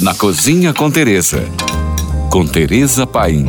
Na Cozinha com Teresa. Com Teresa Paim.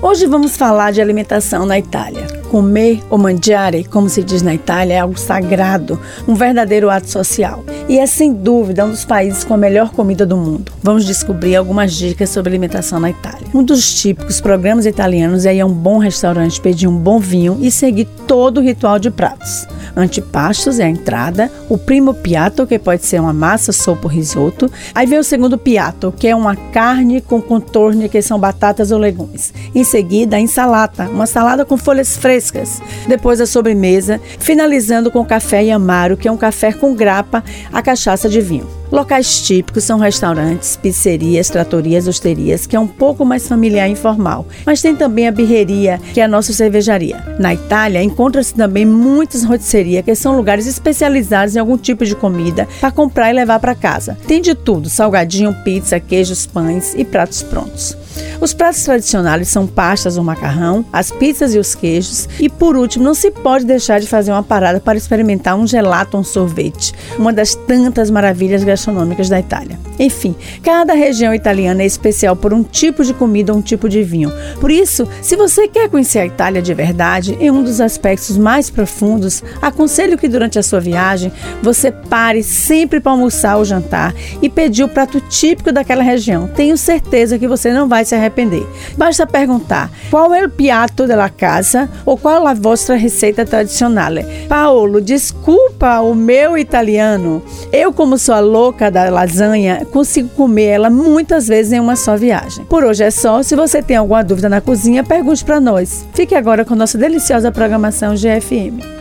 Hoje vamos falar de alimentação na Itália. Comer ou mangiare, como se diz na Itália, é algo sagrado, um verdadeiro ato social. E é sem dúvida um dos países com a melhor comida do mundo. Vamos descobrir algumas dicas sobre alimentação na Itália. Um dos típicos programas italianos é ir a um bom restaurante, pedir um bom vinho e seguir todo o ritual de pratos. Antipastos é a entrada, o primo piatto, que pode ser uma massa, sopa ou risoto. Aí vem o segundo piatto, que é uma carne com contorno, que são batatas ou legumes. Em seguida, a ensalada, uma salada com folhas frescas. Depois a sobremesa, finalizando com café e amaro, que é um café com grapa, a cachaça de vinho. Locais típicos são restaurantes, pizzerias, tratorias, osterias, que é um pouco mais familiar e informal. Mas tem também a birreria, que é a nossa cervejaria. Na Itália, encontra-se também muitas rotisserias, que são lugares especializados em algum tipo de comida para comprar e levar para casa. Tem de tudo: salgadinho, pizza, queijos, pães e pratos prontos. Os pratos tradicionais são pastas ou macarrão, as pizzas e os queijos. E por último, não se pode deixar de fazer uma parada para experimentar um gelato ou um sorvete, uma das tantas maravilhas gastronômicas da Itália. Enfim, cada região italiana é especial por um tipo de comida ou um tipo de vinho. Por isso, se você quer conhecer a Itália de verdade, em um dos aspectos mais profundos, aconselho que durante a sua viagem você pare sempre para almoçar ou jantar e pedir o prato típico daquela região. Tenho certeza que você não vai se arrepender. Basta perguntar qual é o piatto della casa ou qual é a vossa receita tradicional. Paolo, desculpa o meu italiano. Eu, como sou a louca da lasanha, consigo comer ela muitas vezes em uma só viagem. Por hoje é só. Se você tem alguma dúvida na cozinha, pergunte para nós. Fique agora com nossa deliciosa programação GFM.